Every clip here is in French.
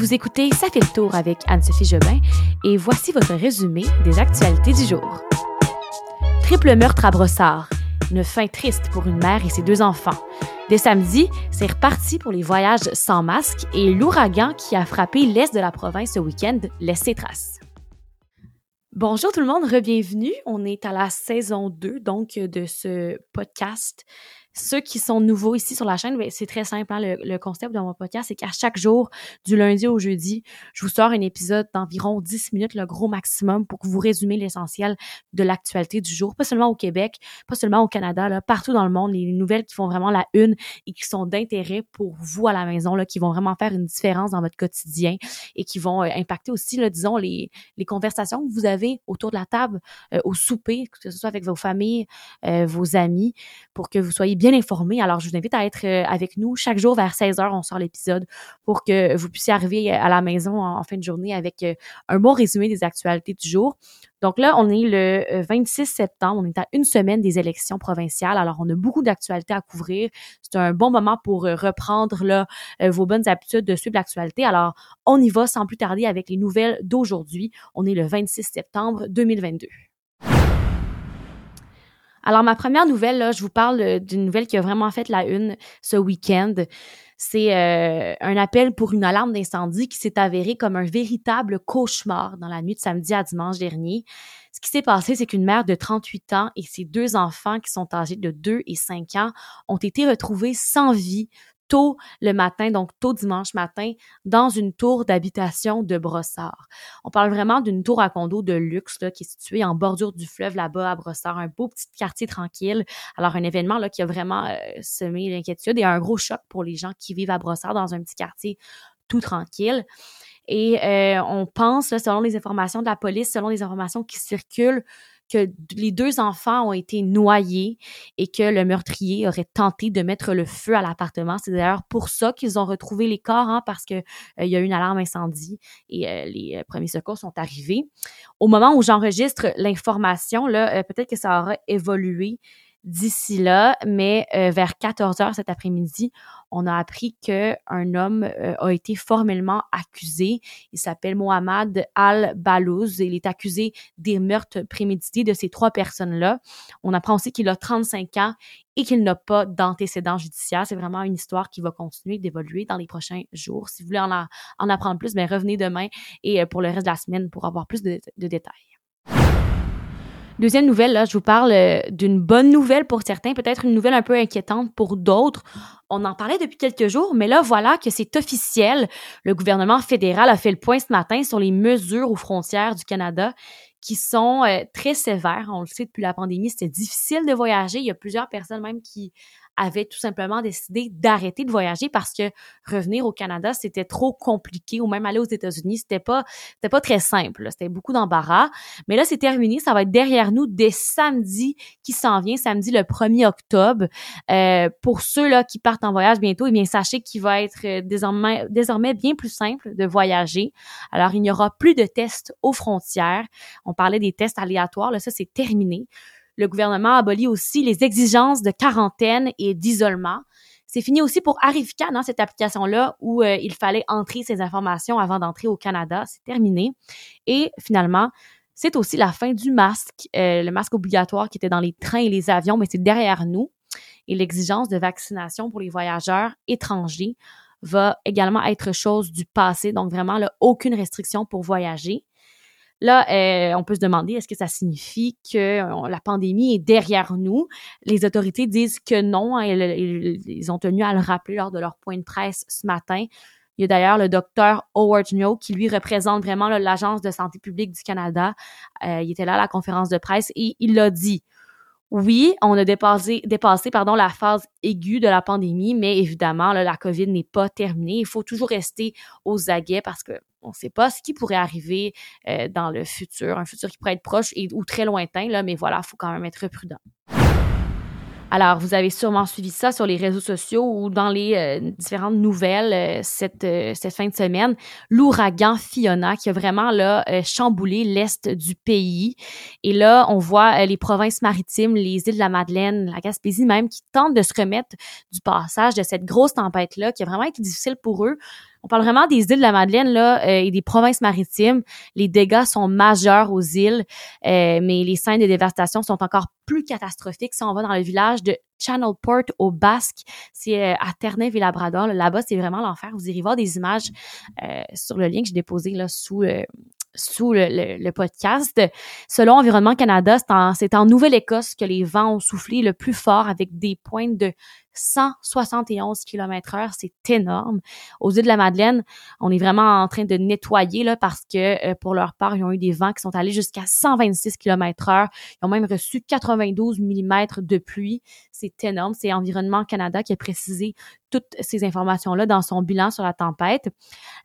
Vous écoutez Ça fait le tour avec Anne-Sophie Jobin et voici votre résumé des actualités du jour. Triple meurtre à Brossard. Une fin triste pour une mère et ses deux enfants. Dès samedi, c'est reparti pour les voyages sans masque et l'ouragan qui a frappé l'est de la province ce week-end laisse ses traces. Bonjour tout le monde, re-bienvenue. On est à la saison 2 donc de ce podcast ceux qui sont nouveaux ici sur la chaîne, ben, c'est très simple. Hein, le, concept de mon podcast, c'est qu'à chaque jour, du lundi au jeudi, je vous sors un épisode d'environ 10 minutes, le gros maximum, pour que vous résumer l'essentiel de l'actualité du jour. Pas seulement au Québec, pas seulement au Canada, partout dans le monde, les nouvelles qui font vraiment la une et qui sont d'intérêt pour vous à la maison, là, qui vont vraiment faire une différence dans votre quotidien et qui vont euh, impacter aussi, disons, les, les conversations que vous avez autour de la table, euh, au souper, que ce soit avec vos familles, euh, vos amis, pour que vous soyez bien informé. Alors, je vous invite à être euh, avec nous chaque jour vers 16 h On sort l'épisode pour que vous puissiez arriver à la maison en, fin de journée avec euh, un bon résumé des actualités du jour. Donc là, on est le 26 euh, septembre. On est à une semaine des élections provinciales. Alors, on a beaucoup d'actualités à couvrir. C'est un bon moment pour reprendre là, vos bonnes habitudes de suivre l'actualité. Alors, on y va sans plus tarder avec les nouvelles d'aujourd'hui. On est le 26 septembre 2022. Alors, ma première nouvelle, là, je vous parle euh, d'une nouvelle qui a vraiment fait la une ce week-end. C'est euh, un appel pour une alarme d'incendie qui s'est avéré comme un véritable cauchemar dans la nuit de samedi à dimanche dernier. Ce qui s'est passé, c'est qu'une mère de 38 ans et ses deux enfants qui sont âgés de 2 et 5 ans ont été retrouvés sans vie tôt le matin, donc tôt dimanche matin, dans une tour d'habitation de Brossard. On parle vraiment d'une tour à condo de luxe là, qui est située en bordure du fleuve là-bas à Brossard, un beau petit quartier tranquille. Alors un événement là, qui a vraiment euh, semé l'inquiétude et un gros choc pour les gens qui vivent à Brossard dans un petit quartier tout tranquille. Et euh, on pense, selon les informations de la police, selon les informations qui circulent, que les deux enfants ont été noyés et que le meurtrier aurait tenté de mettre le feu à l'appartement. C'est d'ailleurs pour ça qu'ils ont retrouvé les corps, hein, parce que euh, y a eu une alarme incendie et euh, les euh, premiers secours sont arrivés. Au moment où j'enregistre l'information, là, peut-être que ça aura évolué d'ici là, mais euh, vers 14 heures cet après-midi, on a appris qu'un homme euh, a été formellement accusé. Il s'appelle Mohamed Al-Balouz. Il est accusé des meurtres prémédités de ces trois personnes-là. On apprend aussi qu'il a 35 ans et qu'il n'a pas d'antécédent judiciaire. C'est vraiment une histoire qui va continuer d'évoluer dans les prochains jours. Si vous voulez en, en apprendre plus, ben revenez demain et euh, pour le reste de la semaine pour avoir plus de, de détails. Deuxième nouvelle, là, je vous parle euh, d'une bonne nouvelle pour certains, peut-être une nouvelle un peu inquiétante pour d'autres. On en parlait depuis quelques jours, mais là, voilà que c'est officiel. Le gouvernement fédéral a fait le point ce matin sur les mesures aux frontières du Canada qui sont euh, très sévères. On le sait depuis la pandémie, c'était difficile de voyager. Il y a plusieurs personnes même qui avait tout simplement décidé d'arrêter de voyager parce que revenir au Canada, c'était trop compliqué ou même aller aux États-Unis, c'était pas c'était pas très simple, c'était beaucoup d'embarras. Mais là, c'est terminé, ça va être derrière nous dès samedi qui s'en vient, samedi le 1er octobre. Euh, pour ceux-là qui partent en voyage bientôt, eh bien sachez qu'il va être euh, désormais désormais bien plus simple de voyager. Alors, il n'y aura plus de tests aux frontières. On parlait des tests aléatoires, là ça c'est terminé. Le gouvernement abolit aussi les exigences de quarantaine et d'isolement. C'est fini aussi pour Arifica, dans cette application-là, où euh, il fallait entrer ces informations avant d'entrer au Canada. C'est terminé. Et finalement, c'est aussi la fin du masque, euh, le masque obligatoire qui était dans les trains et les avions, mais c'est derrière nous. Et l'exigence de vaccination pour les voyageurs étrangers va également être chose du passé. Donc vraiment, là, aucune restriction pour voyager. Là, euh, on peut se demander, est-ce que ça signifie que euh, la pandémie est derrière nous? Les autorités disent que non. Hein, ils, ont tenu à le rappeler lors de leur point de presse ce matin. Il y a d'ailleurs le docteur Howard Nyo qui lui représente vraiment l'Agence de santé publique du Canada. Euh, il était là à la conférence de presse et il l'a dit. Oui, on a dépassé, dépassé pardon, la phase aiguë de la pandémie, mais évidemment, la COVID n'est pas terminée. Il faut toujours rester aux aguets parce que on ne sait pas ce qui pourrait arriver euh, dans le futur, un futur qui pourrait être proche ou très lointain, là, mais voilà, il faut quand même être prudent. Alors, vous avez sûrement suivi ça sur les réseaux sociaux ou dans les euh, différentes nouvelles euh, cette, cette fin de semaine. L'ouragan Fiona qui a vraiment là chamboulé l'est du pays. Et là, on voit les provinces maritimes, les îles de la Madeleine, la Gaspésie même, qui tentent de se remettre du passage de cette grosse tempête-là qui a vraiment été difficile pour eux On parle vraiment des îles de la Madeleine là euh, et des provinces maritimes. Les dégâts sont majeurs aux îles, euh, mais les scènes de dévastation sont encore plus catastrophiques si on va dans le village de Channelport au Basque. C'est euh, à Terre-Neuve et Labrador. Là-bas, c'est vraiment l'enfer. Vous irez voir des images sur le lien que j'ai déposé là sous sous le, podcast. Selon Environnement Canada, c'est en, en Nouvelle-Écosse que les vents ont soufflé le plus fort avec des pointes de 171 km heure, c'est énorme. Aux îles de la Madeleine, on est vraiment en train de nettoyer là parce que euh, pour leur part, ils ont eu des vents qui sont allés jusqu'à 126 km heure. Ils ont même reçu 92 mm de pluie. C'est énorme. C'est Environnement Canada qui a précisé toutes ces informations-là dans son bilan sur la tempête.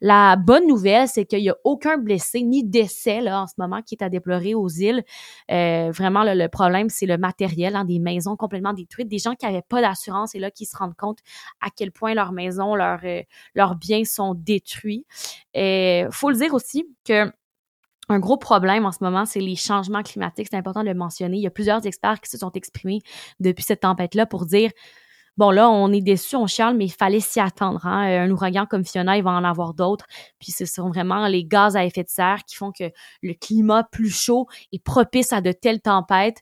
La bonne nouvelle, c'est qu'il n'y a aucun blessé ni décès là, en ce moment qui est à déplorer aux îles. Euh, vraiment, le problème, c'est le matériel, hein, des maisons complètement détruites, des gens qui n'avaient pas d'assurance et là qu'ils se rendent compte à quel point leur maison, leur, euh, leurs biens sont détruits. Et faut le dire aussi que un gros problème en ce moment, c'est les changements climatiques. C'est important de le mentionner. Il y a plusieurs experts qui se sont exprimés depuis cette tempête-là pour dire bon là, on est déçu, on chiale, mais il fallait s'y attendre. Hein. Un ouragan comme Fiona, il va en avoir d'autres. Puis ce sont vraiment les gaz à effet de serre qui font que le climat plus chaud est propice à de telles tempêtes.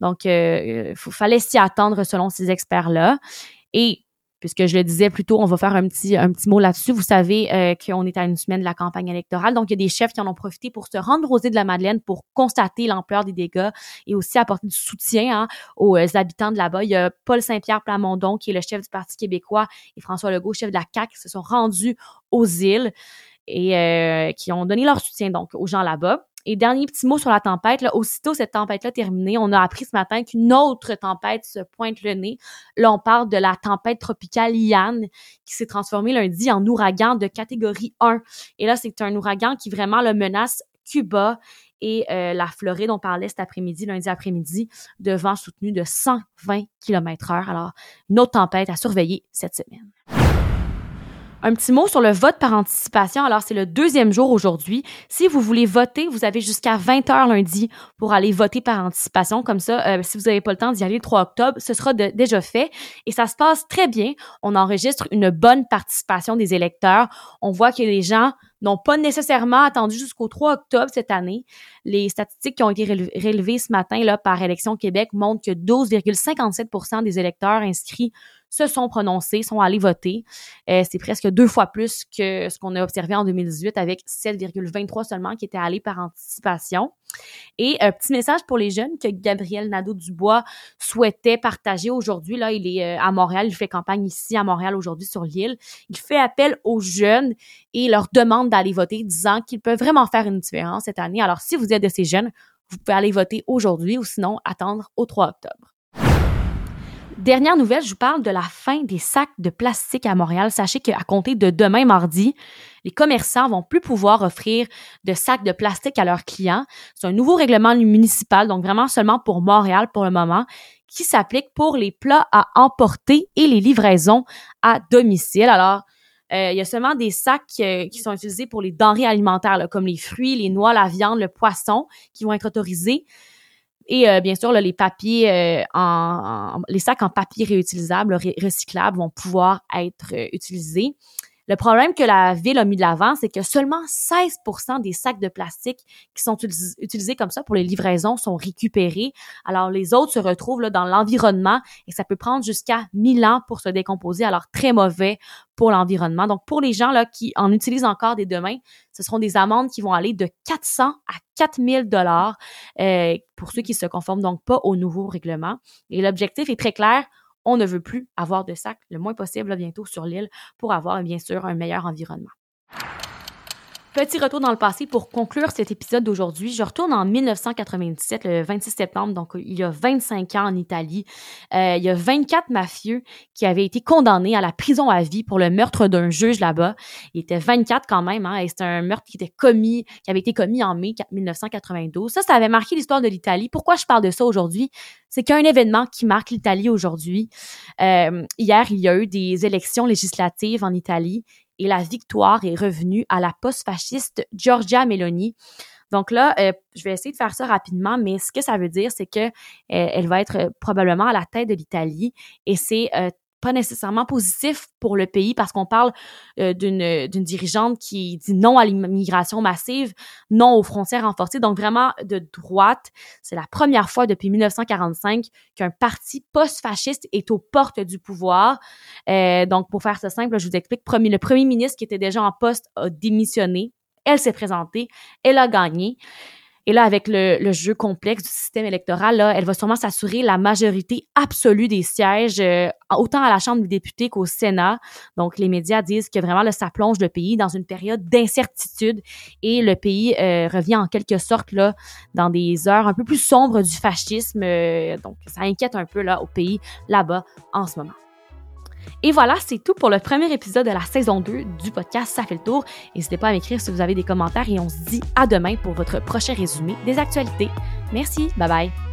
Donc, euh, il fallait s'y attendre selon ces experts-là. Et puisque je le disais plus tôt, on va faire un petit, un petit mot là-dessus. Vous savez euh, qu'on est à une semaine de la campagne électorale, donc il y a des chefs qui en ont profité pour se rendre aux îles de la Madeleine pour constater l'ampleur des dégâts et aussi apporter du soutien hein, aux euh, habitants de là-bas. Il y a Paul Saint-Pierre Plamondon, qui est le chef du Parti québécois, et François Legault, chef de la CAQ, qui se sont rendus aux îles et euh, qui ont donné leur soutien donc aux gens là-bas. Et dernier petit mot sur la tempête, là, aussitôt cette tempête-là terminée, on a appris ce matin qu'une autre tempête se pointe le nez. Là, on parle de la tempête tropicale Ian qui s'est transformée lundi en ouragan de catégorie 1. Et là, c'est un ouragan qui vraiment le menace Cuba et euh, la Floride, on parlait cet après-midi, lundi après-midi, de vent soutenu de 120 km heure. Alors, une autre tempête à surveiller cette semaine. Un petit mot sur le vote par anticipation. Alors, c'est le deuxième jour aujourd'hui. Si vous voulez voter, vous avez jusqu'à 20 heures lundi pour aller voter par anticipation. Comme ça, euh, si vous n'avez pas le temps d'y aller le 3 octobre, ce sera déjà fait. Et ça se passe très bien. On enregistre une bonne participation des électeurs. On voit que les gens n'ont pas nécessairement attendu jusqu'au 3 octobre cette année. Les statistiques qui ont été relevées ce matin là, par Élection Québec montrent que 12,57% des électeurs inscrits se sont prononcés, sont allés voter. Euh, c'est presque deux fois plus que ce qu'on a observé en 2018 avec 7,23 seulement qui étaient allés par anticipation. Et un petit message pour les jeunes que Gabriel Nadeau-Dubois souhaitait partager aujourd'hui. Là, il est euh, à Montréal, il fait campagne ici à Montréal aujourd'hui sur l'île. Il fait appel aux jeunes et leur demande d'aller voter, disant qu'ils peuvent vraiment faire une différence cette année. Alors, si vous êtes de ces jeunes, vous pouvez aller voter aujourd'hui ou sinon attendre au 3 octobre. Dernière nouvelle, je vous parle de la fin des sacs de plastique à Montréal. Sachez qu'à compter de demain mardi, les commerçants vont plus pouvoir offrir de sacs de plastique à leurs clients. C'est un nouveau règlement municipal, donc vraiment seulement pour Montréal pour le moment, qui s'applique pour les plats à emporter et les livraisons à domicile. Alors, euh, il y a seulement des sacs euh, qui sont utilisés pour les denrées alimentaires, comme les fruits, les noix, la viande, le poisson, qui vont être autorisés. Et euh, bien sûr, les papiers, euh, les sacs en papier réutilisable, recyclable vont pouvoir être euh, utilisés. Le problème que la ville a mis de l'avant, c'est que seulement 16% des sacs de plastique qui sont utilisés comme ça pour les livraisons sont récupérés. Alors, les autres se retrouvent là, dans l'environnement et ça peut prendre jusqu'à 1000 ans pour se décomposer. Alors, très mauvais pour l'environnement. Donc, pour les gens là, qui en utilisent encore des demain, ce seront des amendes qui vont aller de 400 à 4000 dollars euh, pour ceux qui se conforment donc pas au nouveau règlement. Et l'objectif est très clair on ne veut plus avoir de sacs le moins possible bientôt sur l'île pour avoir bien sûr un meilleur environnement. Petit retour dans le passé pour conclure cet épisode d'aujourd'hui. Je retourne en 1997, le 26 septembre, donc il y a 25 ans en Italie. Euh, il y a 24 mafieux qui avaient été condamnés à la prison à vie pour le meurtre d'un juge là-bas. Il était 24 quand même, hein, et c'était un meurtre qui était commis, qui avait été commis en mai 1992. Ça, ça avait marqué l'histoire de l'Italie. Pourquoi je parle de ça aujourd'hui? C'est qu'il y a un événement qui marque l'Italie aujourd'hui. Euh, hier, il y a eu des élections législatives en Italie et la victoire est revenue à la post-fasciste Giorgia Meloni. Donc là, euh, je vais essayer de faire ça rapidement, mais ce que ça veut dire, c'est que euh, elle va être euh, probablement à la tête de l'Italie et c'est pas nécessairement positif pour le pays parce qu'on parle euh, d'une d'une dirigeante qui dit non à l'immigration massive, non aux frontières renforcées, donc vraiment de droite. C'est la première fois depuis 1945 qu'un parti post-fasciste est aux portes du pouvoir. Euh, donc pour faire ça simple, je vous explique. le premier ministre qui était déjà en poste a démissionné. Elle s'est présentée, elle a gagné. Et là, avec le, jeu complexe du système électoral, là, elle va sûrement s'assurer la majorité absolue des sièges, euh, autant à la Chambre des députés qu'au Sénat. Donc, les médias disent que vraiment, là, ça plonge le pays dans une période d'incertitude et le pays euh, revient en quelque sorte là dans des heures un peu plus sombres du fascisme. Euh, donc, ça inquiète un peu là au pays là-bas en ce moment. Et voilà, c'est tout pour le premier épisode de la saison 2 du podcast Ça fait le tour. N'hésitez pas à m'écrire si vous avez des commentaires et on se dit à demain pour votre prochain résumé des actualités. Merci, bye bye.